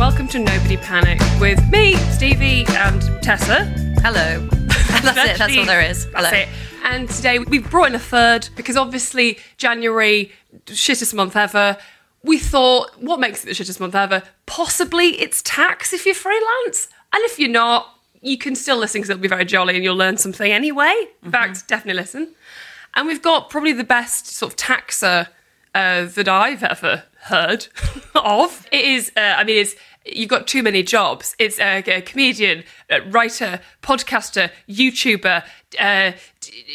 Welcome to Nobody Panic with me, Stevie, and Tessa. Hello. That's it. That's all there is. That's Hello. it. And today we've brought in a third because obviously January, shittest month ever. We thought, what makes it the shittest month ever? Possibly it's tax if you're freelance. And if you're not, you can still listen because it'll be very jolly and you'll learn something anyway. Mm-hmm. In fact, definitely listen. And we've got probably the best sort of taxer uh, that I've ever heard of. It is, uh, I mean, it's you've got too many jobs. It's uh, a comedian, uh, writer, podcaster, YouTuber, uh,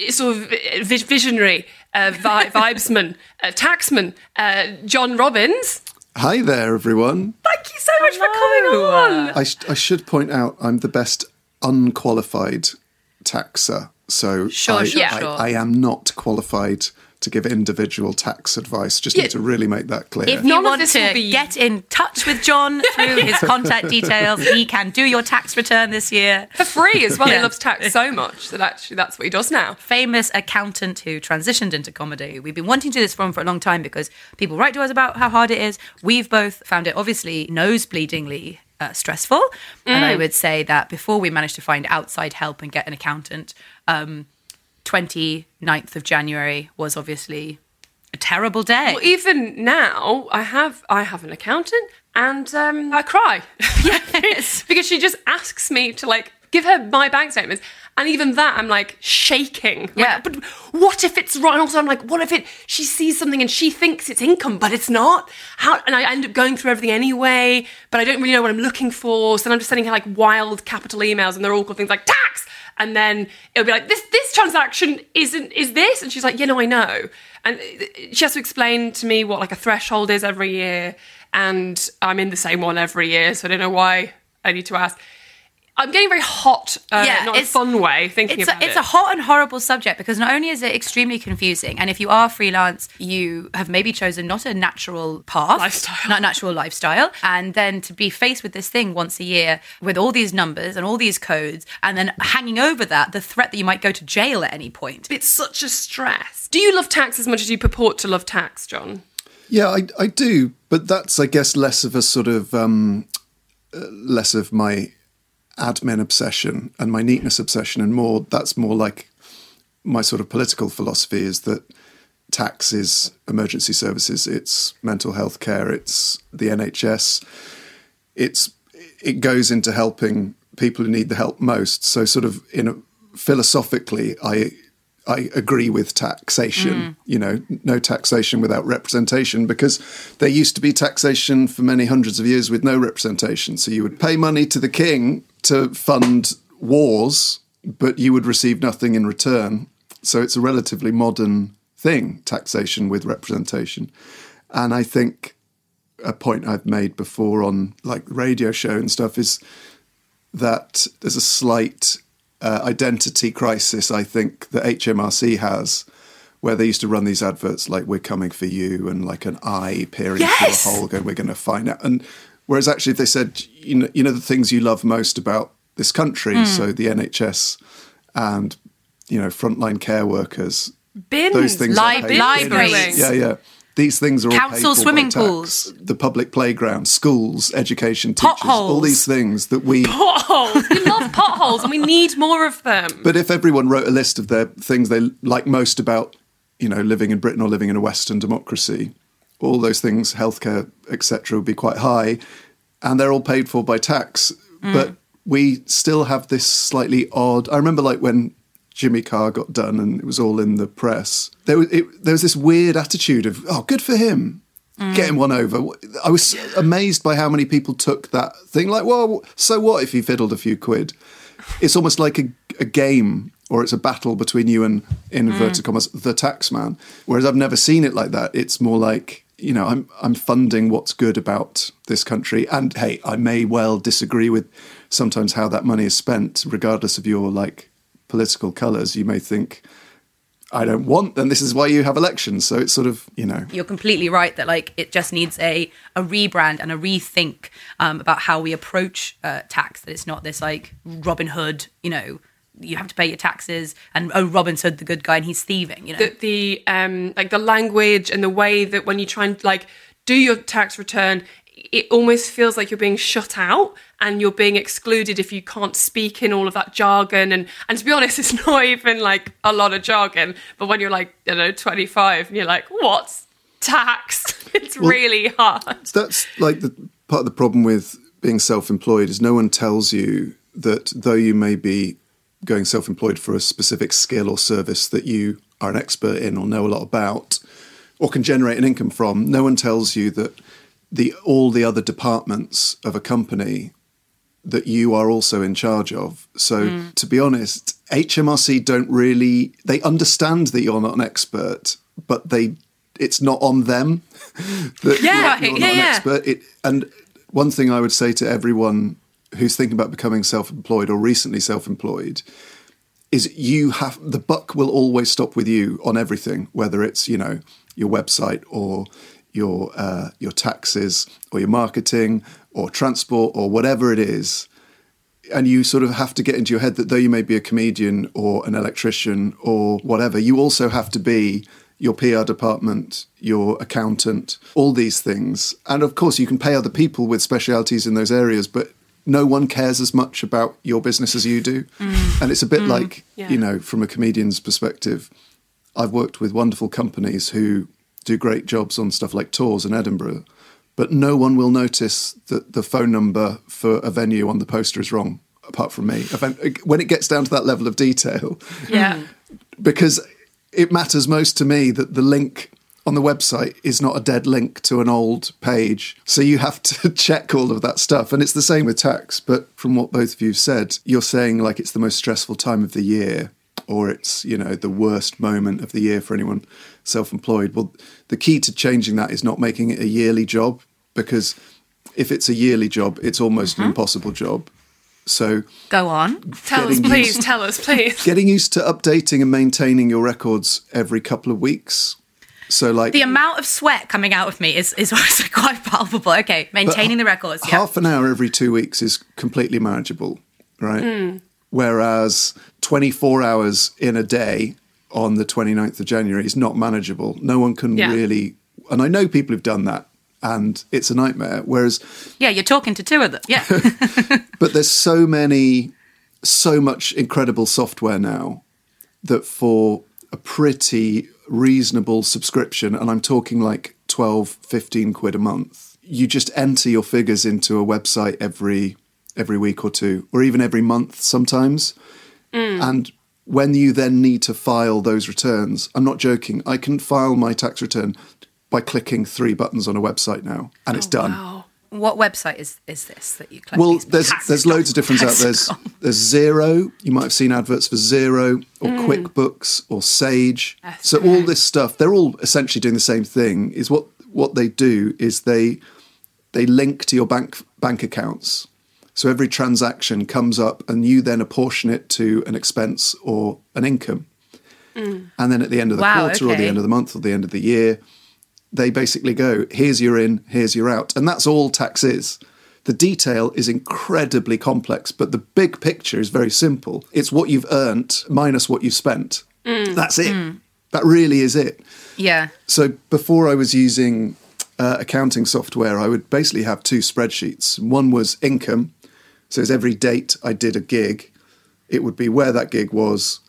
sort of uh, vi- visionary, uh, vi- vibesman, uh, taxman, uh, John Robbins. Hi there, everyone. Thank you so much for coming on. I, sh- I should point out I'm the best unqualified taxer, so Sure, I, sure, I, sure. I am not qualified to give individual tax advice. Just Yeah. need to really make that clear. If you None of want this to will be- get in touch with John through his contact details, he can do your tax return this year. For free as well. He loves tax so much that actually that's what he does now. Famous accountant who transitioned into comedy. We've been wanting to do this from for a long time because people write to us about how hard it is. We've both found it obviously nosebleedingly uh, stressful. And Mm. I would say that before we managed to find outside help and get an accountant, um, 29th of January was obviously a terrible day. Well, even now, I have I have an accountant, and um, I cry. yes, because she just asks me to like give her my bank statements, and even that I'm like shaking. Like, Yeah. but what if it's wrong? Also, I'm like, what if it? She sees something and she thinks it's income, but it's not. How? And I end up going through everything anyway, but I don't really know what I'm looking for. So then I'm just sending her like wild capital emails, and they're all called things like tax. And then it'll be like this. This transaction isn't is this, and she's like, yeah, no, I know. And she has to explain to me what like a threshold is every year, and I'm in the same one every year, so I don't know why I need to ask. I'm getting very hot, uh, Yeah, not in a fun way, thinking it's about a, it's it. a hot and horrible subject because not only is it extremely confusing, and if you are freelance, you have maybe chosen not a natural path, Lifestyle. not natural lifestyle, and then to be faced with this thing once a year with all these numbers and all these codes, and then hanging over that the threat that you might go to jail at any point. it's such a stress. Do you love tax as much as you purport to love tax, John? Yeah, I, I do, but that's, I guess, less of a sort of um, uh, less of my admin obsession and my neatness obsession, and more that's more like my sort of political philosophy is that tax is emergency services, it's mental health care, it's the NHS, it's it goes into helping people who need the help most. So, sort of in a, philosophically, I I agree with taxation. Mm. You know, no taxation without representation, because there used to be taxation for many hundreds of years with no representation. So you would pay money to the king to fund wars, but you would receive nothing in return. So it's a relatively modern thing, taxation with representation. And I think a point I've made before on like the radio show and stuff is that there's a slight uh, identity crisis, I think, that HMRC has, where they used to run these adverts like "We're coming for you" and like an eye peering Yes! through a hole, going, "We're going to find out." And whereas actually, if they said, you know, you know, the things you love most about this country, hmm. so the NHS and you know, frontline care workers, Bins, those things, Li- libraries. going. yeah, yeah. these things are all Council paid for by swimming pools. the public playground, schools, education, teachers, all these things that we. Potholes. We love potholes and we need more of them. But if everyone wrote a list of their things they like most about, you know, living in Britain or living in a Western democracy, all those things, healthcare, etc., would be quite high, and they're all paid for by tax. Mm. But we still have this slightly odd. I remember, like when Jimmy Carr got done, and it was all in the press. There was it, there was this weird attitude of, "Oh, good for him." Mm. Getting one over. I was amazed by how many people took that thing. Like, well, so what if he fiddled a few quid? It's almost like a, a game or it's a battle between you and, in mm. inverted commas, the tax man. Whereas I've never seen it like that. It's more like, you know, I'm, I'm funding what's good about this country. And hey, I may well disagree with sometimes how that money is spent, regardless of your like political colours. You may think, I don't want, then this is why you have elections. So it's sort of, you know, You're completely right that like it just needs a a rebrand and a rethink um, about how we approach uh, tax. That it's not this like Robin Hood, you know, you have to pay your taxes, and oh, Robin Hood, the good guy, and he's thieving. You know, the, the um like the language and the way that when you try and like do your tax return it almost feels like you're being shut out and you're being excluded if you can't speak in all of that jargon. And and to be honest it's not even like a lot of jargon but when you're like you know 25 and you're like what's tax it's really hard. that's like the part of the problem with being self-employed is no one tells you that though you may be going self-employed for a specific skill or service that you are an expert in or know a lot about or can generate an income from no one tells you that the all the other departments of a company that you are also in charge of. So hmm. to be honest HMRC don't really they understand that you're not an expert but they it's not on them that Yeah, you're, you're yeah, not an expert. It, and one thing I would say to everyone who's thinking about becoming self-employed or recently self-employed is you have the buck will always stop with you on everything, whether it's you know your website or your uh, your taxes or your marketing or transport or whatever it is. And you sort of have to get into your head that though you may be a comedian or an electrician or whatever, you also have to be your PR department, your accountant, all these things. And of course, you can pay other people with specialities in those areas, but no one cares as much about your business as you do. Mm. And it's a bit mm. like, yeah. you know, from a comedian's perspective, I've worked with wonderful companies who do great jobs on stuff like tours in Edinburgh, but no one will notice that the phone number for a venue on the poster is wrong, apart from me. When it gets down to that level of detail, yeah because it matters most to me that the link on the website is not a dead link to an old page. So you have to check all of that stuff. And it's the same with tax. But from what both of you said, you're saying like it's the most stressful time of the year or it's, you know, the worst moment of the year for anyone self employed. Well, the key to changing that is not making it a yearly job because if it's a yearly job, it's almost an mm-hmm. impossible job. So go on. tell us please used- tell us please getting used to updating and maintaining your records every couple of weeks. So like The amount of sweat coming out of me is is also quite palpable. Okay, maintaining the records. Yeah. half an hour every two weeks is completely manageable, right? Hmm. Whereas 24 hours in a day on the 29th of January is not manageable. No one can Yeah. really, and I know people who've done that and it's a nightmare. Whereas, yeah, you're talking to two of them. Yeah. but there's so many, so much incredible software now that for a pretty reasonable subscription, and I'm talking like 12, 15 quid a month, you just enter your figures into a website every every week or two, or even every month sometimes. Mm. And when you then need to file those returns, I'm not joking, I can file my tax return by clicking three buttons on a website now, and it's oh, done. wow what website is is this that you collect? Well, there's there's loads of different out. There's tax- there's Xero. You might have seen adverts for Xero or mm. QuickBooks or Sage. So all this stuff, they're all essentially doing the same thing. Is what what they do is they they link to your bank bank accounts. So every transaction comes up, and you then apportion it to an expense or an income. Mm. And then at the end of the Wow, quarter or the end of the month or the end of the year, they basically go, here's your in, here's your out. And that's all tax is. The detail is incredibly complex, but the big picture is very simple. It's what you've earned minus what you've spent. That's it. That really is it. Yeah. So before I was using uh, accounting software, I would basically have two spreadsheets. One was income, so it's every date I did a gig, it would be where that gig was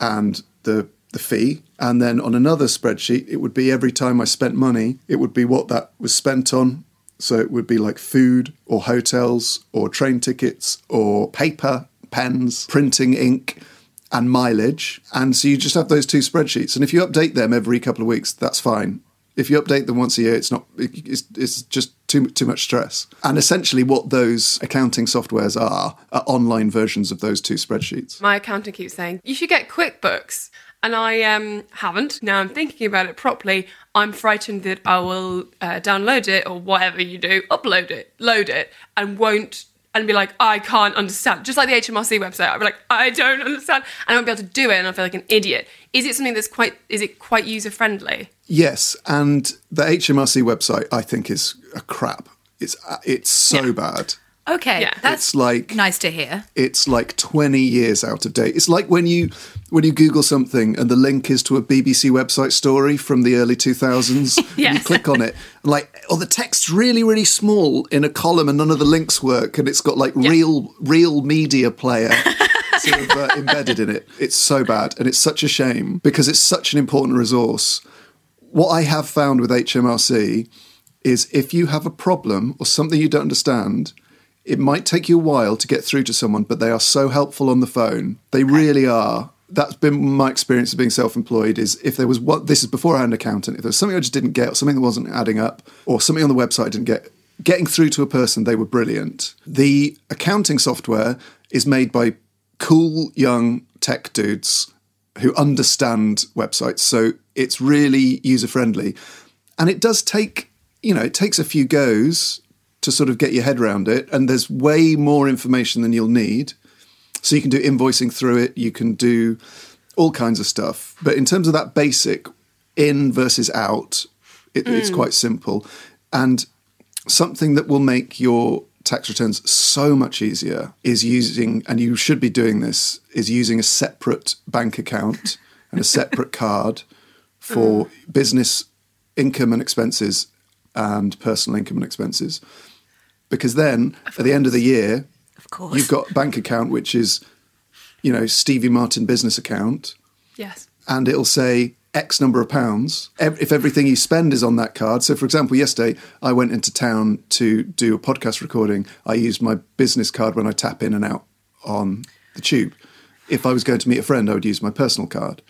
and the the fee. And then on another spreadsheet, it would be every time I spent money, it would be what that was spent on. So it would be like food or hotels or train tickets or paper, pens, printing ink and mileage. And so you just have those two spreadsheets. And if you update them every couple of weeks, that's fine. If you update them once a year, it's not. It's, it's just too too much stress. And essentially, what those accounting softwares are are online versions of those two spreadsheets. My accountant keeps saying you should get QuickBooks, and I um, haven't. Now I'm thinking about it properly. I'm frightened that I will uh, download it or whatever you do, upload it, load it, and won't. And be like, I can't understand. Just like the HMRC website, I'll be like, I don't understand, and I won't be able to do it, and I feel like an idiot. Is it something that's quite? Is it quite user friendly? Yes, and the HMRC website I think is a crap. It's uh, it's so Yeah. bad. Okay. Yeah. That's It's like nice to hear. it's like 20 years out of date. It's like when you when you Google something and the link is to a BBC website story from the early 2000s. and you click on it, and like, oh, the text's really, really small in a column, and none of the links work, and it's got like real, real media player. Sort of uh, embedded in it. It's so bad, and it's such a shame because it's such an important resource. What I have found with HMRC is if you have a problem or something you don't understand, it might take you a while to get through to someone, but they are so helpful on the phone. They really are. That's been my experience of being self-employed. Is if there was what this is before I had an accountant. If there was something I just didn't get, or something that wasn't adding up, or something on the website I didn't get, getting through to a person, they were brilliant. The accounting software is made by cool young tech dudes who understand websites, so it's really user friendly, and it does take you know it takes a few goes to sort of get your head around it. And there's way more information than you'll need. So you can do invoicing through it, you can do all kinds of stuff. But in terms of that basic in versus out, it, it's mm. quite simple. And something that will make your tax returns so much easier is using, and you should be doing this, is using a separate bank account and a separate card for mm. business income and expenses and personal income and expenses. Because then at the end of the year, Of course. you've got bank account which is, you know, Stevie Martin business account, Yes. and it'll say X number of pounds if everything you spend is on that card. So, for example, yesterday I went into town to do a podcast recording. I used my business card when I tap in and out on the tube. If I was going to meet a friend, I would use my personal card.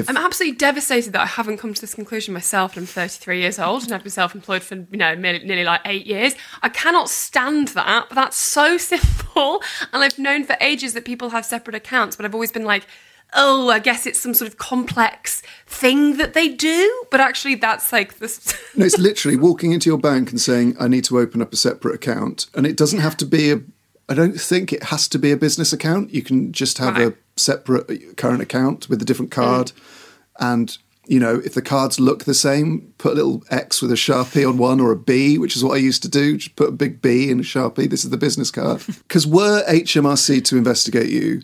If I'm absolutely devastated that I haven't come to this conclusion myself. And I'm 33 years old and I've been self-employed for you know nearly, nearly like eight years. I cannot stand that, but that's so simple. And I've known for ages that people have separate accounts, but I've always been like, oh, I guess it's some sort of complex thing that they do. But actually, that's like this. No, it's literally walking into your bank and saying, I need to open up a separate account. And it doesn't have to be a, I don't think it has to be a business account. You can just have Right. a separate uh, current account with a different mm. card. And, you know, if the cards look the same, put a little X with a Sharpie on one or a B, which is what I used to do. Just put a big B in a Sharpie. This is the business card. Because were HMRC to investigate you,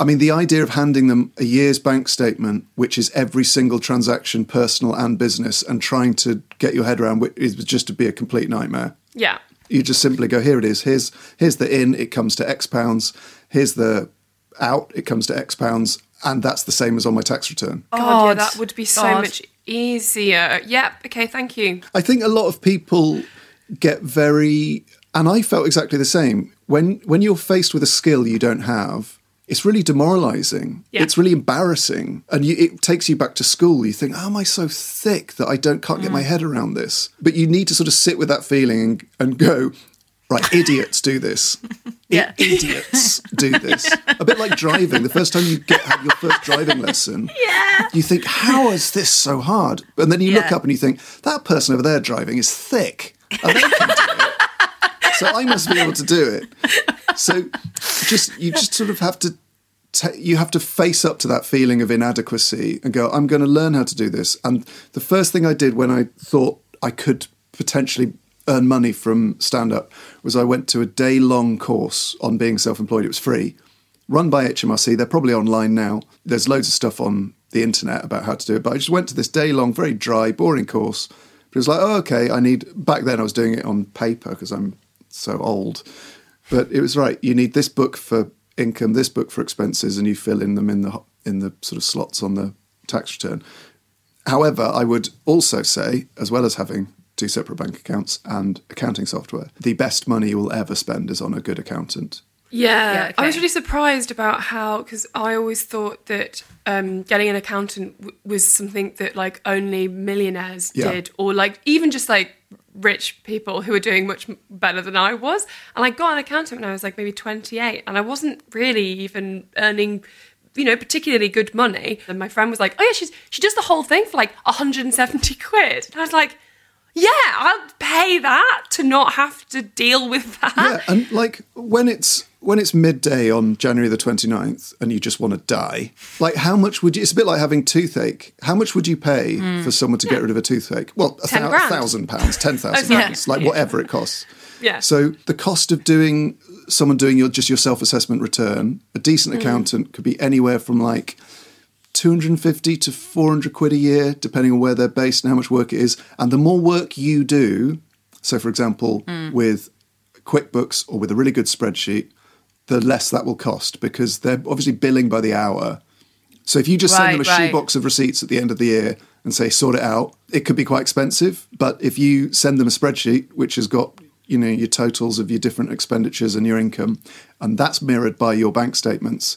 I mean, the idea of handing them a year's bank statement, which is every single transaction, personal and business, and trying to get your head around it is just to be a complete nightmare. yeah. You just simply go, here it is. Here's here's the in. It comes to X pounds. Here's the out. It comes to X pounds, and that's the same as on my tax return. God, yeah, that would be so God. much easier. Yep. Okay. Thank you. I think a lot of people get very, and I felt exactly the same. When when you're faced with a skill you don't have, it's really demoralizing. Yeah. It's really embarrassing, and you, it takes you back to school. You think, "Oh, am I so thick that I don't can't get my mm. head around this?" But you need to sort of sit with that feeling and, and go. Right, idiots do this. Yeah. idiots do this. A bit like driving. The first time you get have your first driving lesson, Yeah. you think, how is this so hard? And then you look up and you think, that person over there driving is thick. And they can do it. So I must be able to do it. So just you just sort of have to ta you have to face up to that feeling of inadequacy and go, I'm going to learn how to do this. And the first thing I did when I thought I could potentially earn money from stand up was I went to a day long course on being self employed. It was free run by HMRC. They're probably online now. There's loads of stuff on the internet about how to do it. But I just went to this day long, very dry, boring course. But it was like, oh, okay, I need. Back then, I was doing it on paper because I'm so old. But it was right. You need this book for income, this book for expenses, and you fill in them in the in the sort of slots on the tax return. However, I would also say, as well as having two separate bank accounts and accounting software, the best money you will ever spend is on a good accountant. Yeah, Yeah, I was really surprised about how because I always thought that um, getting an accountant w- was something that like only millionaires Yeah. did, or like even just like rich people who were doing much better than I was. And I got an accountant when I was like maybe twenty eight, and I wasn't really even earning. You know, particularly good money. And my friend was like, "Oh yeah, she's she does the whole thing for like 170 quid." And I was like, "Yeah, I'll pay that to not have to deal with that." Yeah, and like when it's when it's midday on January the 29th and you just want to die, like how much would you it's a bit like having toothache. How much would you pay for someone to get rid of a toothache? Well, a 10 thou- grand. thousand pounds, ten thousand pounds, like whatever it costs. Yeah. So the cost of doing someone doing your just your self assessment return, a decent Mm. accountant could be anywhere from like 250 to 400 quid a year, depending on where they're based and how much work it is. And the more work you do, so for example, Mm. with QuickBooks or with a really good spreadsheet, the less that will cost because they're obviously billing by the hour. So if you just send them a Right, right. shoebox of receipts at the end of the year and say sort it out, it could be quite expensive. But if you send them a spreadsheet which has got you know your totals of your different expenditures and your income, and that's mirrored by your bank statements,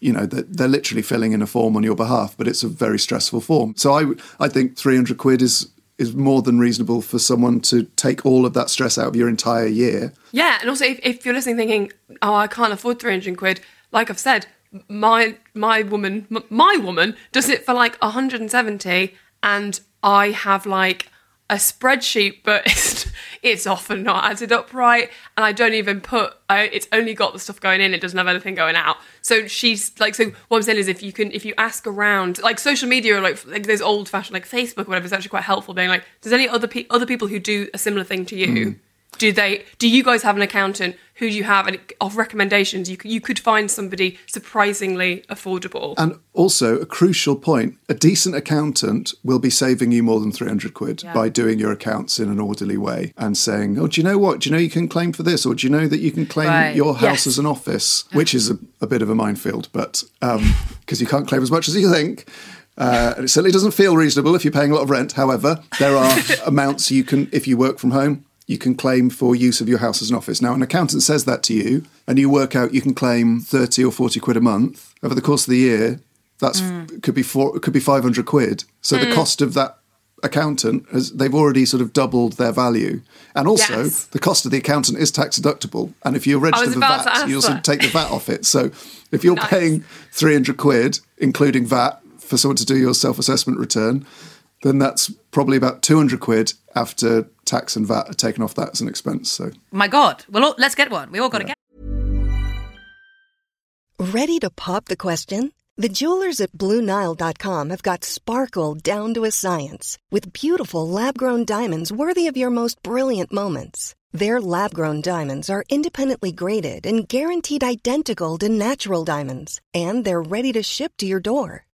you know that they're literally filling in a form on your behalf, but it's a very stressful form. So I I think three hundred quid is is more than reasonable for someone to take all of that stress out of your entire year. Yeah, and also if, if you're listening thinking, oh, I can't afford 300 quid, like I've said, my my woman, m- my woman does it for like 170, and I have like a spreadsheet, but it's, often not added up right, and I don't even put. I, it's only got the stuff going in; it doesn't have anything going out. So she's like, so what I'm saying is, if you can, if you ask around, like social media, or like like those old fashioned like Facebook, or whatever, is actually quite helpful. Being like, does any other pe- other people who do a similar thing to you? Hmm. Do they? Do you guys have an accountant? Who do you have? And of recommendations, you could, you could find somebody surprisingly affordable. And also, a crucial point a decent accountant will be saving you more than 300 quid by doing your accounts in an orderly way and saying, Oh, do you know what? Do you know you can claim for this? Or do you know that you can claim Right. your house Yes. as an office? Which is a, a bit of a minefield, but because you can't claim as much as you think. Uh, and it certainly doesn't feel reasonable if you're paying a lot of rent. However, there are amounts you can, if you work from home, you can claim for use of your house as an office. Now, an accountant says that to you, and you work out you can claim 30 or 40 quid a month over the course of the year. That's could be four, could be 500 quid. So the cost of that accountant has they've already sort of doubled their value. And also, Yes. the cost of the accountant is tax deductible. And if you're registered for VAT, you also that. take the VAT off it. So if you're Nice. paying 300 quid, including VAT, for someone to do your self assessment return, then that's probably about 200 quid after tax and VAT are taken off that as an expense. So My God. Well, let's get one. We all got to get Ready to pop the question? The jewelers at BlueNile.com have got sparkle down to a science with beautiful lab grown diamonds worthy of your most brilliant moments. Their lab grown diamonds are independently graded and guaranteed identical to natural diamonds, and they're ready to ship to your door.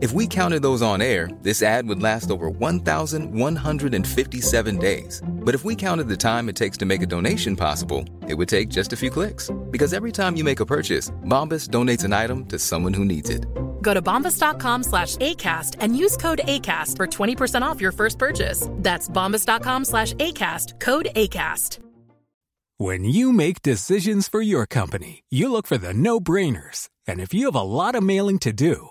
If we counted those on air, this ad would last over 1,157 days. But if we counted the time it takes to make a donation possible, it would take just a few clicks. Because every time you make a purchase, Bombas donates an item to someone who needs it. Go to bombas.com slash ACAST and use code ACAST for 20% off your first purchase. That's bombas.com slash ACAST, code ACAST. When you make decisions for your company, you look for the no brainers. And if you have a lot of mailing to do,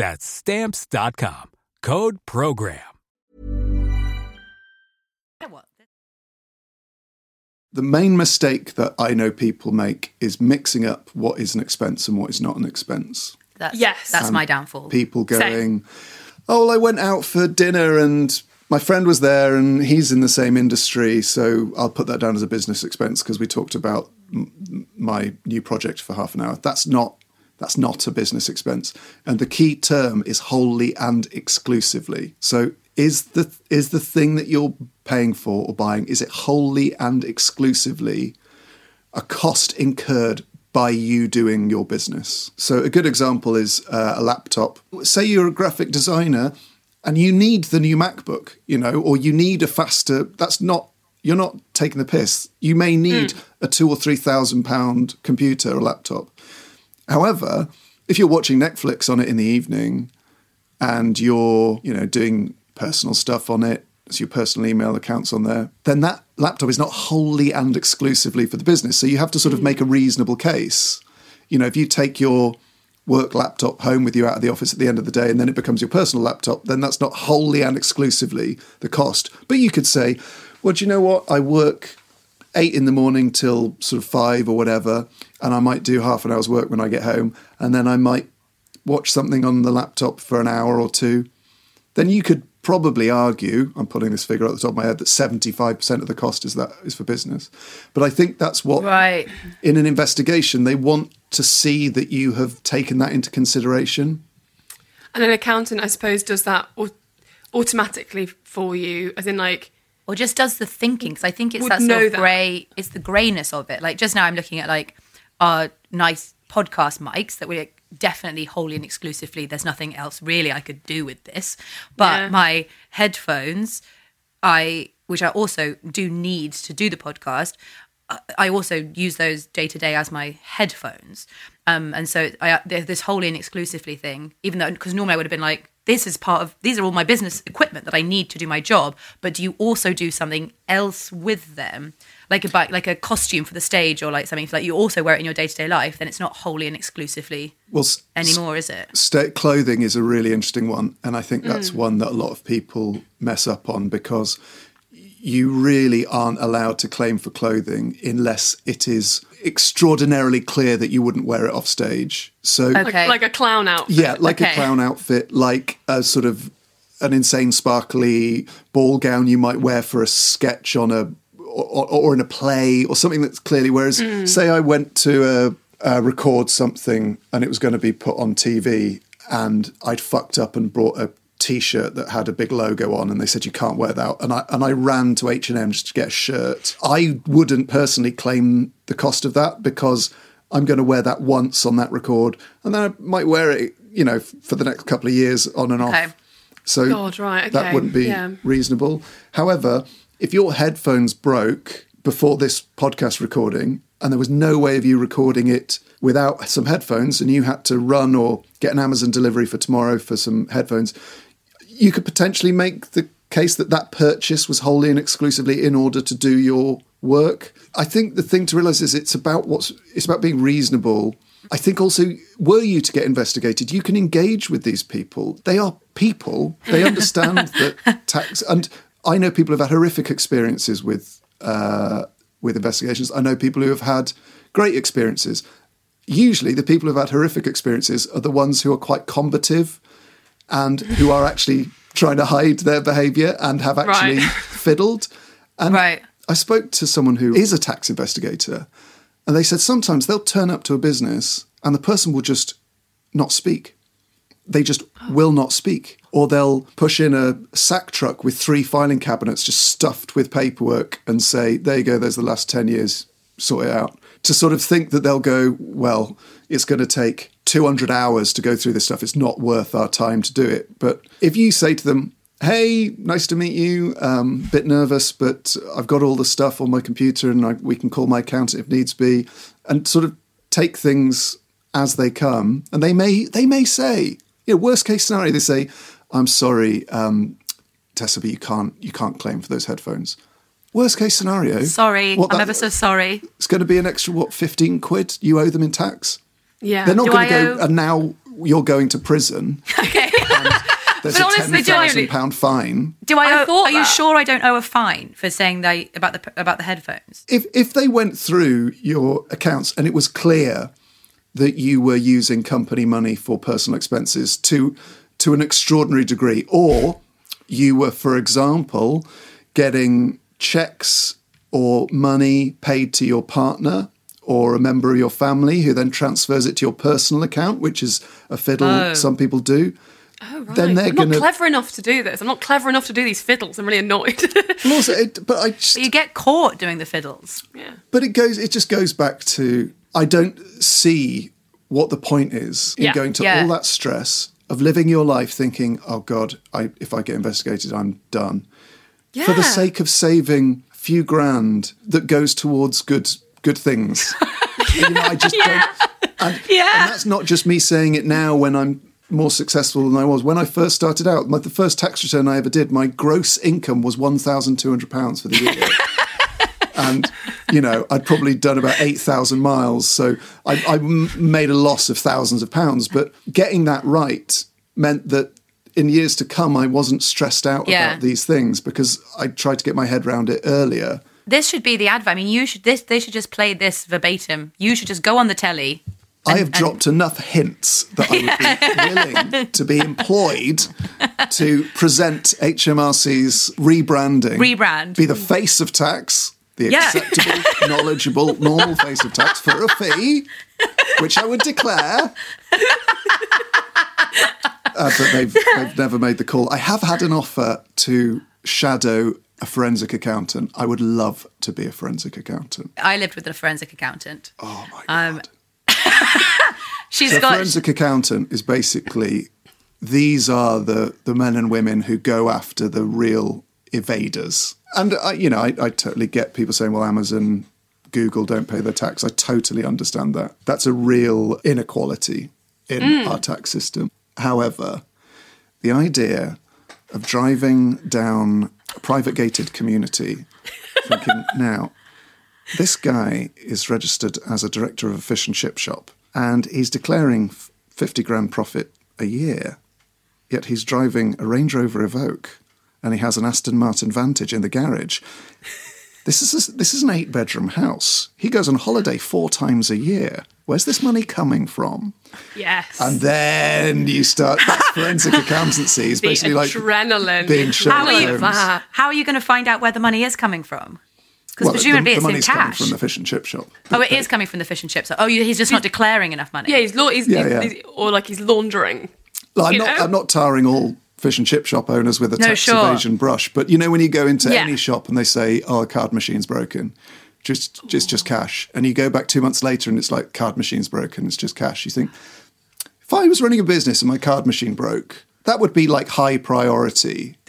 That's Stamps.com. Code PROGRAM. The main mistake that I know people make is mixing up what is an expense and what is not an expense. That's, Yes. that's Um, my downfall. People Same. going, oh, well, I went out for dinner and my friend was there and he's in the same industry, so I'll put that down as a business expense because we talked about m- my new project for half an hour. That's not that's not a business expense, and the key term is wholly and exclusively. So is the is the thing that you're paying for or buying is it wholly and exclusively a cost incurred by you doing your business. So a good example is uh, a laptop. Say you're a graphic designer and you need the new MacBook, you know, or you need a faster. That's not. You're not taking the piss. You may need a two or three thousand pound computer or laptop. However, if you're watching Netflix on it in the evening and you're, you know, doing personal stuff on it, so your personal email accounts on there, then that laptop is not wholly and exclusively for the business. So you have to sort of hmm. make a reasonable case. You know, if you take your work laptop home with you out of the office at the end of the day and then it becomes your personal laptop, then that's not wholly and exclusively the cost. But you could say, well, do you know what? I work eight in the morning till sort of five or whatever, and I might do half an hour's work when I get home, and then I might watch something on the laptop for an hour or two. Then you could probably argue, I'm putting this figure at the top of my head, that 75% of the cost is that is for business. But I think that's what Right. in an investigation they want to see that you have taken that into consideration. And an accountant, I suppose, does that automatically for you, as in like, or just does the thinking because I think it's that sort of grey. It's the greyness of it. Like just now, I'm looking at like our nice podcast mics that we're definitely wholly and exclusively. There's nothing else really I could do with this, but Yeah. my headphones, I which I also do need to do the podcast. I- I also use those day to day as my headphones, um, and so I this wholly and exclusively thing. Even though because normally I would have been like, this is part of these are all my business equipment that I need to do my job. But do you also do something else with them, like a bike, like a costume for the stage, or like something like you also wear it in your day to day life? Then it's not wholly and exclusively Well, s- anymore, is it? Sta clothing is a really interesting one, and I think Mm. that's one that a lot of people mess up on because you really aren't allowed to claim for clothing unless it is extraordinarily clear that you wouldn't wear it off stage. So, like, Okay. like a clown outfit. yeah, like a clown outfit, like a sort of an insane sparkly ball gown you might wear for a sketch on a or, or in a play or something that's clearly. Whereas, say I went to uh uh record something and it was going to be put on TV, and I'd fucked up and brought a T-shirt that had a big logo on, and they said you can't wear that, and I and I ran to H and M just to get a shirt. I wouldn't personally claim the cost of that because I'm going to wear that once on that record, and then I might wear it, you know, f- for the next couple of years on and Okay. off. So God, right, that wouldn't be yeah. reasonable. However, if your headphones broke before this podcast recording and there was no way of you recording it without some headphones and you had to run or get an Amazon delivery for tomorrow for some headphones, you could potentially make the case that that purchase was wholly and exclusively in order to do your work. I think the thing to realize is it's about what's it's about being reasonable. I think also were you to get investigated, you can engage with these people. They are people. They understand that tax and I know people who've had horrific experiences with uh, with investigations. I know people who have had great experiences. Usually, the people who've had horrific experiences are the ones who are quite combative and who are actually trying to hide their behaviour and have actually Right. fiddled. And Right. I spoke to someone who is a tax investigator, and they said sometimes they'll turn up to a business and the person will just not speak. They just oh. will not speak. Or they'll push in a sack truck with three filing cabinets just stuffed with paperwork and say, there you go, there's the last 10 years, sort it out. to sort of think that they'll go, well, it's going to take 200 hours to go through this stuff. It's not worth our time to do it. But if you say to them, hey, nice to meet you, um, bit nervous, but I've got all the stuff on my computer and I, we can call my accountant if needs be, and sort of take things as they come. And they may, they may say, you know, worst case scenario, they say, I'm sorry, um, Tessa, but you can't, you can't claim for those headphones. Worst case scenario. Sorry, what I'm that- ever so sorry. It's going to be an extra what, fifteen quid you owe them in tax. Yeah. They're not going to go, owe- and now you're going to prison. Okay. There's But a honestly, ten thousand genuinely- pound fine. Do I? I owe, thought are you sure I don't owe a fine for saying they about the about the headphones? If if they went through your accounts and it was clear that you were using company money for personal expenses to to an extraordinary degree, or you were, for example, getting checks or money paid to your partner or a member of your family who then transfers it to your personal account, which is a fiddle Oh. some people do. Oh, right. then they're I'm gonna- not clever enough to do this. I'm not clever enough to do these fiddles. I'm really annoyed. Also, it, but I just, But you get caught doing the fiddles. yeah. But it goes. It just goes back to I don't see what the point is in Yeah. going to Yeah. all that stress of living your life thinking, "Oh God, I, if I get investigated, I'm done." Yeah. For the sake of saving a few grand that goes towards good good things. you know, I just don't. And, Yeah. and that's not just me saying it now when I'm more successful than I was when I first started out. My, the first tax return I ever did, my gross income was one thousand two hundred pounds for the year and you know I'd probably done about eight thousand miles, so I, made a loss of thousands of pounds. But getting that right meant that in years to come, I wasn't stressed out Yeah. about these things because I tried to get my head around it earlier. This should be the advert. I mean, you should this. They should just play this verbatim. You should just go on the telly. I have dropped enough hints that I would be willing to be employed to present HMRC's rebranding, Rebrand. be the face of tax, the Yeah. acceptable, knowledgeable, normal face of tax for a fee, which I would declare. Uh, but they've, they've never made the call. I have had an offer to shadow a forensic accountant. I would love to be a forensic accountant. I lived with a forensic accountant. Oh my god! Um, She's So got. forensic accountant is basically these are the the men and women who go after the real evaders. And I, you know, I, I totally get people saying, "Well, Amazon, Google don't pay their tax." I totally understand that. That's a real inequality in mm. our tax system. However, the idea of driving down a private gated community, thinking now this guy is registered as a director of a fish and chip shop and he's declaring 50 grand profit a year yet he's driving a range rover evoque and he has an aston martin vantage in the garage this is a, this is an eight bedroom house he goes on holiday four times a year where's this money coming from Yes. and then you start that's forensic accountancy the basically like adrenaline. how are you? Uh, how are you going to find out where the money is coming from? Because well, presumably the, the it's in money's coming cash. from the fish and chip shop oh, it is coming from the fish and chip shop. Oh, he's just not declaring enough money. Yeah, he's, la- he's, Yeah, yeah. he's- or like he's laundering. Like, I'm not. I'm not tarring all fish and chip shop owners with a No, tax sure. evasion brush, but you know when you go into Yeah. any shop and they say, "Oh, a card machine's broken," just just just cash, and you go back two months later and it's like card machine's broken, it's just cash. You think, if I was running a business and my card machine broke, that would be like high priority.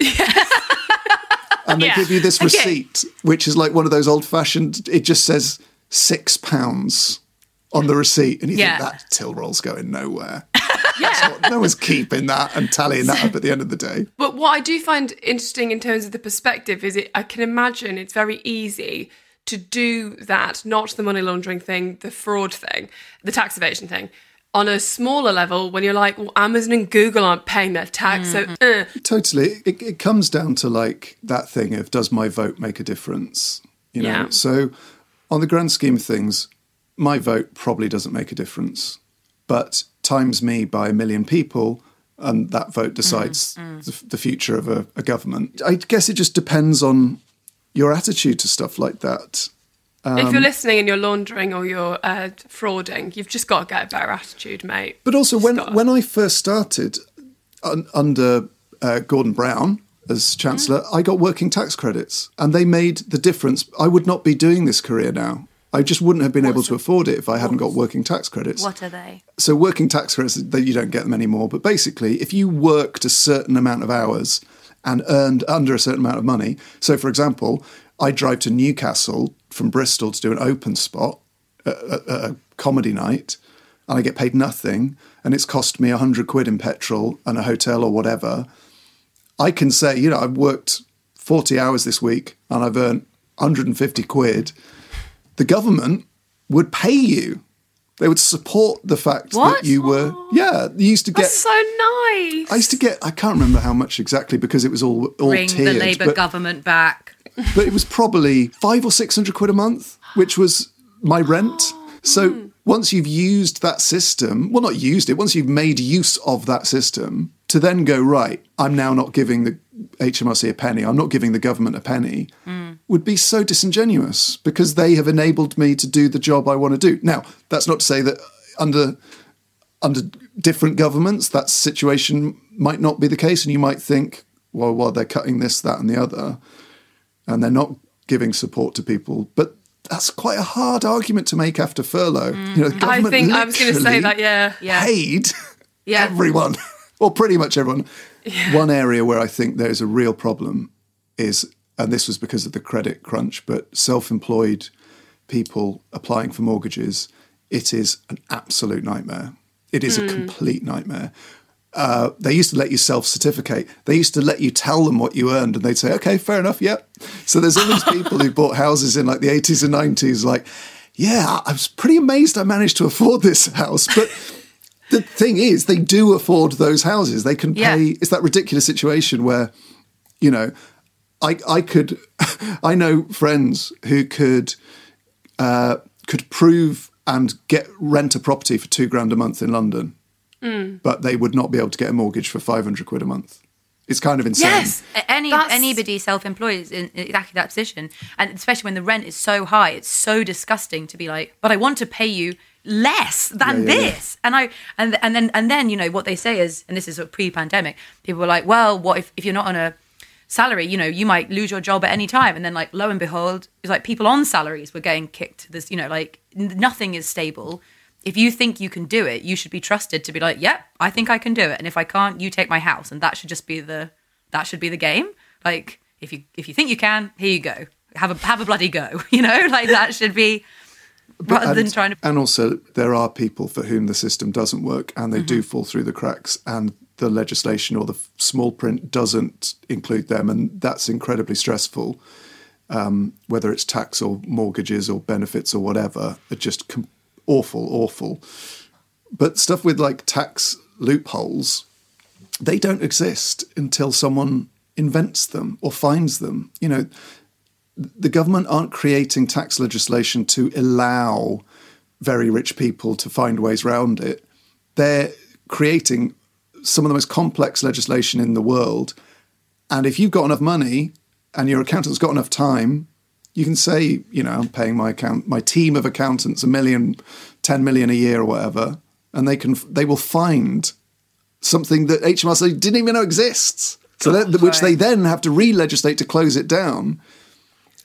and they Yeah. give you this Okay. receipt, which is like one of those old fashioned. It just says six pounds on the receipt, and you Yeah. think that till roll's going nowhere. Not- no one's keeping that and tallying that up at the end of the day. But what I do find interesting in terms of the perspective is it I can imagine it's very easy to do that, not the money laundering thing, the fraud thing, the tax evasion thing, on a smaller level when you're like, well, Amazon and Google aren't paying their tax, so mm. uh. Totally. It, it comes down to like that thing of does my vote make a difference? You know. Yeah. So, on the grand scheme of things, my vote probably doesn't make a difference, but times me by a million people, and that vote decides mm, mm. The, the future of a, a government. I guess it just depends on your attitude to stuff like that. If Um, you're listening and you're laundering or you're uh, frauding, you've just got to get a better attitude, mate. But also, when gotta- when I first started un, under uh, Gordon Brown as Chancellor, I got working tax credits, and they made the difference. I would not be doing this career now I just wouldn't have been able to afford it if I hadn't got working tax credits. What are they? So working tax credits, that you don't get them anymore. But basically, if you worked a certain amount of hours and earned under a certain amount of money, so for example, I drive to Newcastle from Bristol to do an open spot, a, a, a comedy night, and I get paid nothing, and it's cost me a hundred quid in petrol and a hotel or whatever. I can say, you know, I've worked 40 hours this week and I've earned 150 quid. The government would pay you. They would support the fact What? that you were, yeah, you used to get. That's so nice. I used to get. I can't remember how much exactly because it was all all Bring tiered. the Labour government back. But it was probably five or six hundred quid a month, which was my rent. So hmm. once you've used that system, well, not used it, once you've made use of that system, to then go right, I'm now not giving the HMRC a penny, I'm not giving the government a penny, hmm. would be so disingenuous because they have enabled me to do the job I want to do. Now, that's not to say that under under different governments, that situation might not be the case, and you might think, well, well, they're cutting this, that, and the other, and they're not giving support to people. But that's quite a hard argument to make after furlough. You know, Mm. I think I was going to say that. Yeah. Yeah. paid Yeah. everyone, or pretty much everyone. One area where I think there's a real problem is, and this was because of the credit crunch, but self-employed people applying for mortgages, it is an absolute nightmare. It is a complete nightmare. Uh, they used to let you self-certificate. They used to let you tell them what you earned, and they'd say, "Okay, fair enough, yep." So there's all these people who bought houses in like the 80s and 90s, like, "Yeah, I was pretty amazed I managed to afford this house," but the thing is, they do afford those houses. They can Yeah. pay. It's that ridiculous situation where, you know, I I could, I know friends who could uh, could prove and get rent a property for two grand a month in London, Mm. but they would not be able to get a mortgage for five hundred quid a month. It's kind of insane. Yes. Any That's- anybody self-employed is in exactly that position, and especially when the rent is so high, it's so disgusting to be like, "But I want to pay you less than Yeah, yeah, yeah. this," and I and and then and then you know what they say is, and this is sort of pre-pandemic, people were like, "Well, what if if you're not on a salary, you know, you might lose your job at any time," and then like lo and behold, it's like people on salaries were getting kicked. to This, you know, like n- nothing is stable. If you think you can do it, you should be trusted to be like, "Yep, I think I can do it," and if I can't, you take my house, and that should just be the that should be the game. Like if you if you think you can, here you go. Have a have a bloody go. You know, like that should be rather than and, trying to. and also, there are people for whom the system doesn't work and they Mm-hmm. do fall through the cracks, and the legislation or the f- small print doesn't include them, and that's incredibly stressful. Um, whether it's tax or mortgages or benefits or whatever, it just com- awful, awful. But stuff with like tax loopholes, they don't exist until someone invents them or finds them. You know, the government aren't creating tax legislation to allow very rich people to find ways around it. They're creating some of the most complex legislation in the world. And if you've got enough money and your accountant's got enough time, you can say, you know, I'm paying my account, my team of accountants a million, 10 million a year or whatever, and they can, they will find something that HMRC didn't even know exists. So that, which they then have to re-legislate to close it down.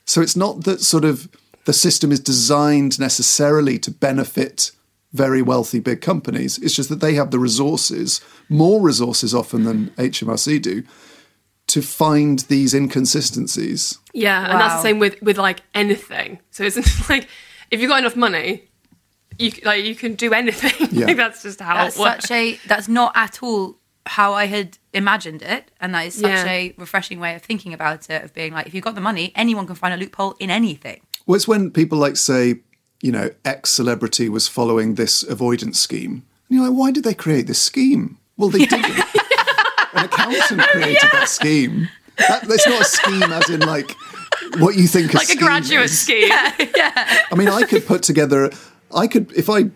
So it's not that sort of the system is designed necessarily to benefit very wealthy big companies. It's just that they have the resources, more resources often than HMRC do, to find these inconsistencies. Yeah, and that's the same with with like anything. So it's like if you've got enough money, you like you can do anything. Yeah. like that's just how That's it works. such a. That's not at all how I had imagined it, and that is such Yeah. a refreshing way of thinking about it. Of being like, if you've got the money, anyone can find a loophole in anything. Well, it's when people like say, you know, X celebrity was following this avoidance scheme. And you're like, why did they create this scheme? Well, they didn't. An accountant created that scheme. That, that's not a scheme as in like what you think a like a scheme graduate is. scheme. I mean, I could put together, I could, if I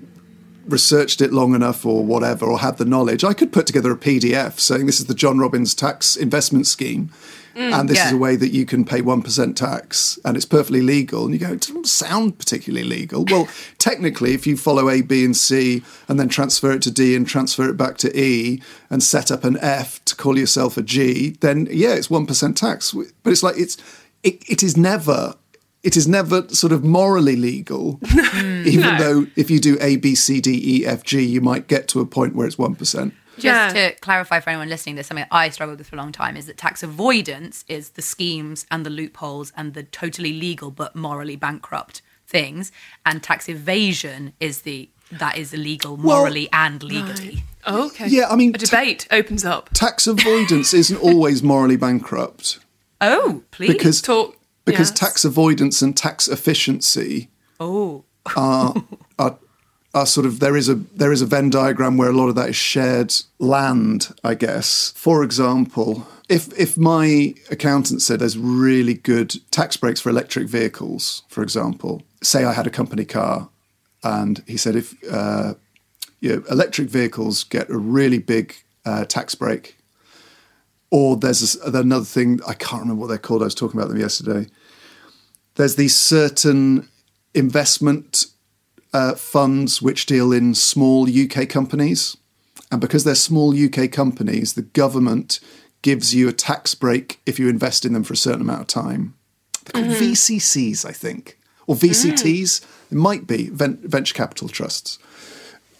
researched it long enough or whatever, or had the knowledge, I could put together a PDF saying this is the John Robins tax investment scheme. Mm, and this is a way that you can pay 1% tax and it's perfectly legal. And you go, it doesn't sound particularly legal. Well, technically, if you follow A, B, and C and then transfer it to D and transfer it back to E and set up an F to call yourself a G, then yeah, it's 1% tax. But it's like, it's, it, it is never it is never sort of morally legal, even No. though if you do A, B, C, D, E, F, G, you might get to a point where it's 1%. Just Yeah. to clarify for anyone listening, there's something I struggled with for a long time is that tax avoidance is the schemes and the loopholes and the totally legal but morally bankrupt things, and tax evasion is the that is illegal morally and legally. Oh, okay. Yeah, I mean, a debate opens up. Tax avoidance isn't always morally bankrupt Oh, please because Talk because yes. tax avoidance and tax efficiency Oh, are are sort of there is a there is a Venn diagram where a lot of that is shared land, I guess. For example, if if my accountant said there's really good tax breaks for electric vehicles, for example, say I had a company car, and he said if uh, you know, electric vehicles get a really big uh, tax break, or there's this, another thing I can't remember what they're called. I was talking about them yesterday. There's these certain investment uh, funds which deal in small UK companies. And because they're small UK companies, the government gives you a tax break if you invest in them for a certain amount of time. They're called VCCs, I think, or VCTs. It might be ven- venture capital trusts.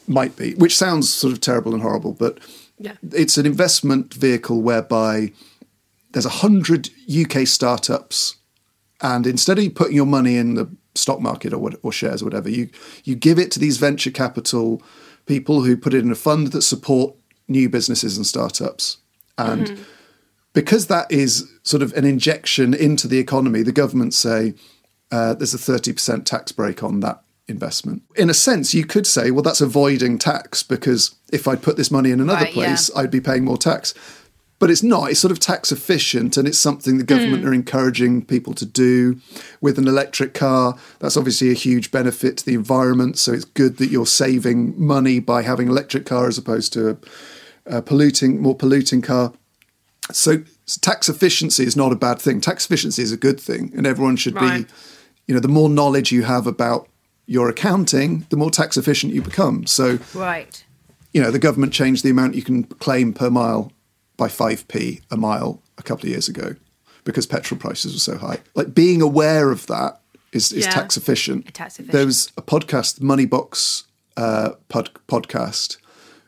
Might be, which sounds sort of terrible and horrible, but Yeah. it's an investment vehicle whereby there's a hundred UK startups, and instead of putting your money in the stock market or what, or shares or whatever, you you give it to these venture capital people who put it in a fund that support new businesses and startups, and because that is sort of an injection into the economy, the government say uh, there's a thirty percent tax break on that investment. In a sense, you could say, well, that's avoiding tax because if I'd put this money in another Right, yeah. place, I'd be paying more tax. But it's not. It's sort of tax efficient, and it's something the government hmm. are encouraging people to do. With an electric car, that's obviously a huge benefit to the environment. So it's good that you're saving money by having an electric car as opposed to a, a polluting, more polluting car. So tax efficiency is not a bad thing. Tax efficiency is a good thing, and everyone should Right. be. You know, the more knowledge you have about your accounting, the more tax efficient you become. So right. you know, the government changed the amount you can claim per mile by 5p a mile a couple of years ago because petrol prices were so high. Like being aware of that is, is Yeah. tax efficient. Tax efficient. There was a podcast, the Moneybox uh, pod, podcast,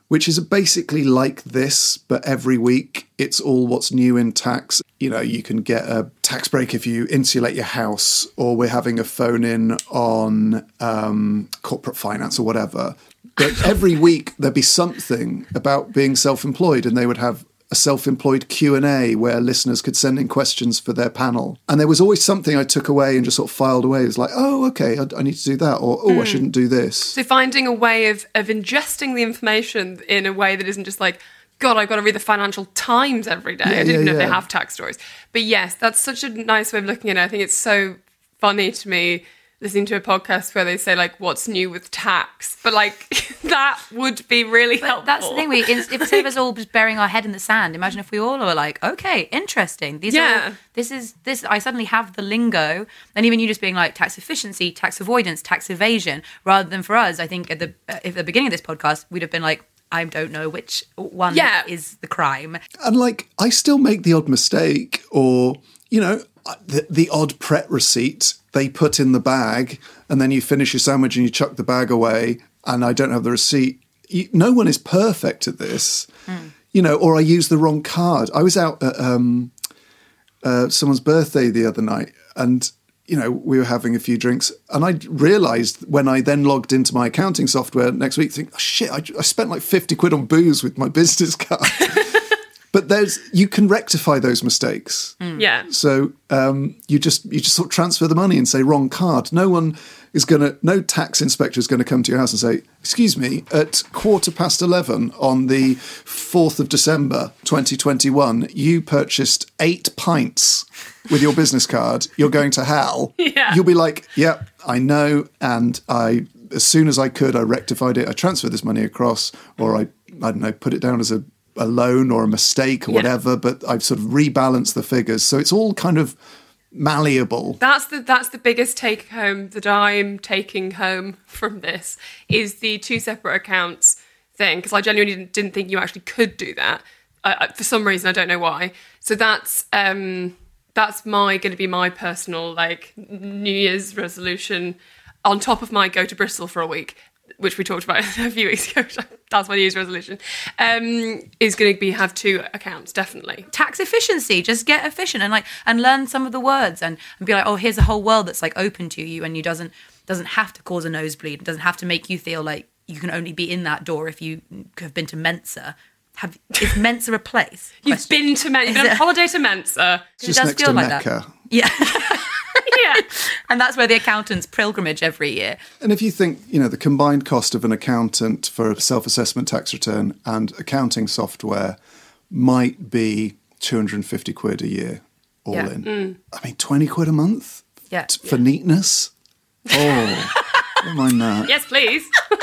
which is basically like this, but every week it's all what's new in tax. You know, you can get a tax break if you insulate your house, or we're having a phone in on um, corporate finance or whatever. But every week there'd be something about being self-employed, and they would have a self-employed Q&A where listeners could send in questions for their panel. And there was always something I took away and just sort of filed away. It was like, oh, okay, I, I need to do that. Or, oh, I hmm. shouldn't do this. So finding a way of of ingesting the information in a way that isn't just like, God, I've got to read the Financial Times every day. Yeah, I didn't yeah, know they have tax stories. But yes, that's such a nice way of looking at it. I think it's so funny to me listening to a podcast where they say like, "What's new with tax?" But like that would be really But helpful. that's the thing. We if instead of us all just burying our head in the sand, imagine if we all were like, okay, interesting. These Yeah. are this is this. I suddenly have the lingo, and even you just being like tax efficiency, tax avoidance, tax evasion, rather than for us. I think at the uh, at the beginning of this podcast, we'd have been like, I don't know which one Yeah. is the crime. And like, I still make the odd mistake, or you know, the, the odd Pret receipt they put in the bag, and then you finish your sandwich and you chuck the bag away, and I don't have the receipt. You, no one is perfect at this, you know. Or I use the wrong card. I was out at um, uh, someone's birthday the other night, and you know we were having a few drinks, and I realised when I then logged into my accounting software next week, think, oh, shit, I, I spent like fifty quid on booze with my business card. But there's you can rectify those mistakes. yeah. So um, you just you just sort of transfer the money and say wrong card. No one is going to, no tax inspector is going to come to your house and say, "Excuse me, at quarter past eleven on the fourth of December, twenty twenty one, you purchased eight pints with your business card. You're going to hell." Yeah. You'll be like, "Yep, I know," and I. As soon as I could, I rectified it. I transferred this money across, or I, I don't know, put it down as a, a loan or a mistake or Yeah. whatever. But I've sort of rebalanced the figures, so it's all kind of malleable. That's the that's the biggest take home that I'm taking home from this is the two separate accounts thing because I genuinely didn't, didn't think you actually could do that uh, for some reason I don't know why. So that's um, That's my going to be my personal like New Year's resolution. On top of my go to Bristol for a week, which we talked about a few weeks ago. That's my New Year's resolution. Um, is going to be have two accounts definitely. tax efficiency just get efficient and like and learn some of the words and, and be like oh here's a whole world that's like open to you and you doesn't doesn't have to cause a nosebleed it doesn't have to make you feel like you can only be in that door if you have been to mensa have is mensa a place You've Question. been to Men- you've been on holiday to Mensa. it Just does next feel to like that. Mecca. yeah yeah. and that's where the accountants pilgrimage every year And if you think, you know, the combined cost of an accountant for a self assessment tax return and accounting software might be 250 quid a year all Yeah. in. Mm. I mean, 20 quid a month Yeah. t- for neatness? Oh, don't mind that. Yes, please.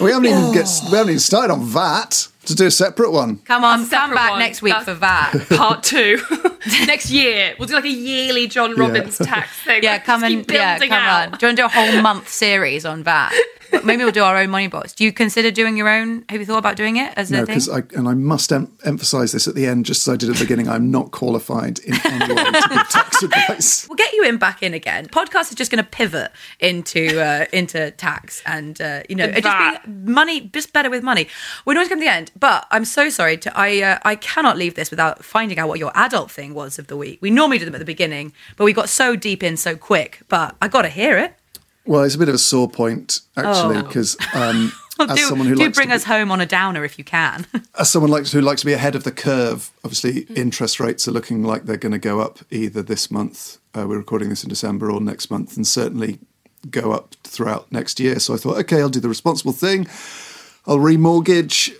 We haven't even get, we haven't even started on VAT to do a separate one. come on That's a come back one. next week That's- for that Part two. Next year, we'll do like a yearly John Robins tax thing. yeah Like, come and yeah come out. on do you want to do a whole month series on that maybe we'll do our own money box do you consider doing your own have you thought about doing it as a No, thing because I and I must em- emphasise this at the end, just as I did at the beginning. I'm not qualified in any way to give tax advice. We'll get you in back in again. Podcast is just going to pivot into uh, into tax and uh, you know just being money, just better with money. We're not come to the end, but I'm so sorry. To I uh, I cannot leave this without finding out what your adult thing was of the week. We normally do them at the beginning, but we got so deep in so quick. But I got to hear it. Well, it's a bit of a sore point actually, Oh. because um, as do someone who do likes bring to be- us home on a downer if you can. as someone likes who likes to be ahead of the curve, obviously Mm. interest rates are looking like they're going to go up either this month. Uh, we're recording this in December or next month, and certainly go up throughout next year. So I thought, okay, I'll do the responsible thing. I'll remortgage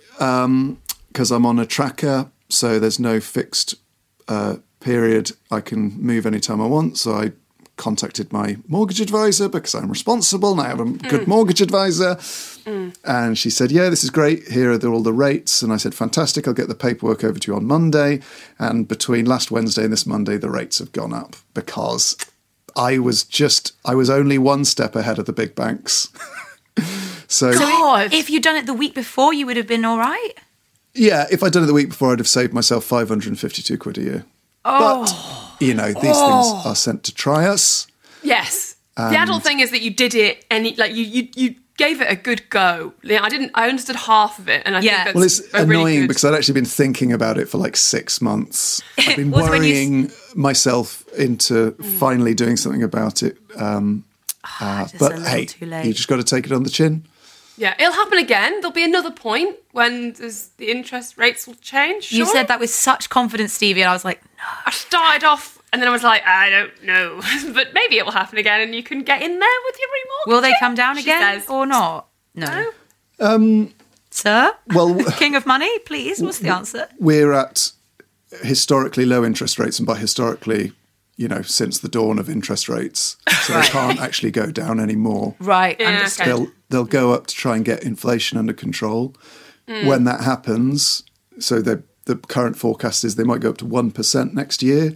because I'm on a tracker, so there's no fixed uh, period. I can move anytime I want. So I contacted my mortgage advisor because I'm responsible and I have a good mm. mortgage advisor. Mm. And she said, Yeah, this is great. Here are the, all the rates. And I said, Fantastic. I'll get the paperwork over to you on Monday. And between last Wednesday and this Monday, the rates have gone up because I was just, I was only one step ahead of the big banks. so, God. if you'd done it the week before, you would have been all right. yeah, if I'd done it the week before, I'd have saved myself 552 quid a year. But, oh. You know, these things are sent to try us. Yes. the adult thing is that you did it any like you you you gave it a good go. Yeah, I didn't. I understood half of it, and I Yeah. think that's Well, it's a really annoying good- because I'd actually been thinking about it for like six months. I've been Was when you s- worrying myself into finally doing something about it. Um, uh, just but little hey, too late. you just got to take it on the chin. Yeah, it'll happen again. There'll be another point when there's, the interest rates will change. You sure. said that with such confidence, Stevie, and I was like, no. I started off, and then I was like, I don't know, but maybe it will happen again, and you can get in there with your remortgage. Will they come down again says. or not? No. No. Um, Sir? Well, King of money, please. What's the answer? we're at historically low interest rates, and by historically, you know, since the dawn of interest rates, so they can't actually go down anymore. Right. Yeah, understood. okay. they'll they'll go up to try and get inflation under control. Hmm. When that happens, so the the current forecast is they might go up to one percent next year.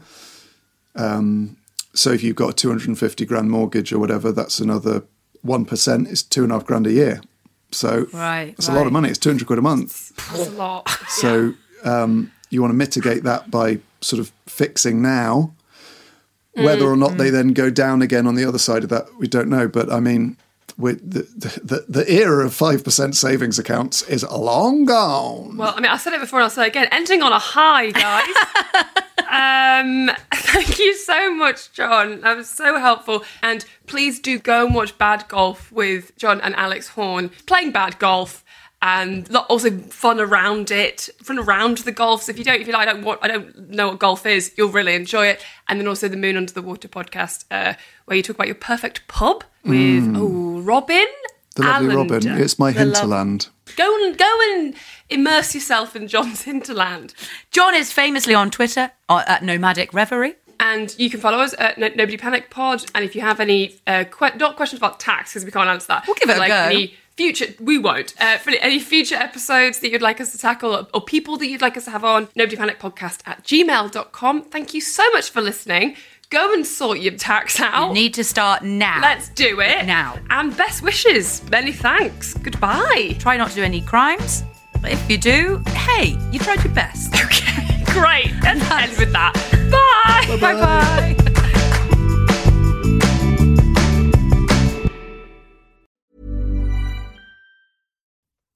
Um, so if you've got a two hundred and fifty grand mortgage or whatever, that's another one percent is two and a half grand a year. So Right, it's a lot of money. It's two hundred quid a month. That's a lot. So um, you want to mitigate that by sort of fixing now. Whether or not they then go down again on the other side of that, we don't know. But I mean, with the, the, the era of 5% savings accounts is long gone. Well, I mean, I said it before and I'll say it again. Ending on a high, guys. um, thank you so much, John. That was so helpful. And please do go and watch Bad Golf with John and Alex Horne playing bad golf. And also fun around it, fun around the golf. So if you don't, if you like, I don't want, I don't know what golf is, you'll really enjoy it. And then also the Moon Under the Water podcast, uh, where you talk about your perfect pub with oh Robin, the lovely Robin, it's my The lov- hinterland. Go and go and immerse yourself in John's hinterland. John is famously on Twitter uh, at Nomadic Reverie. And you can follow us at no- Nobody Panic Pod. And if you have any, uh, que- not questions about tax, because we can't answer that. We'll give it but a like go. Any future, we won't. Uh, for any future episodes that you'd like us to tackle or, or people that you'd like us to have on, Nobody Panic Podcast at gmail.com. Thank you so much for listening. Go and sort your tax out. You Need to start now. Let's do it. Now. And best wishes. Many thanks. Goodbye. Try not to do any crimes. But if you do, hey, you tried your best. Okay. Great. Let's end with that. Bye. Bye bye.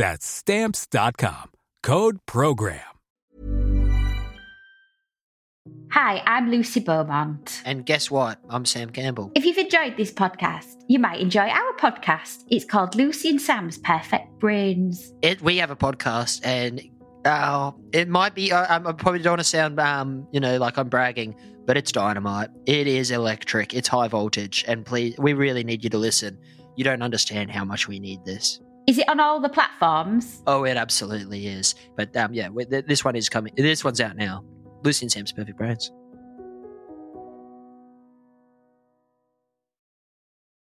That's Stamps.com. Code PROGRAM. Hi, I'm Lucy Beaumont. And guess what? I'm Sam Campbell. If you've enjoyed this podcast, you might enjoy our podcast. It's called Lucy and Sam's Perfect Brains. It, we have a podcast, and uh, it might be. Uh, I probably don't want to sound, um, you know, like I'm bragging, but it's dynamite. It is electric. It's high voltage, and please, we really need you to listen. You don't understand how much we need this. Is it on all the platforms? Oh, it absolutely is. But um, yeah, th- this one is coming. This one's out now. Lucy and Sam's Perfect Brains.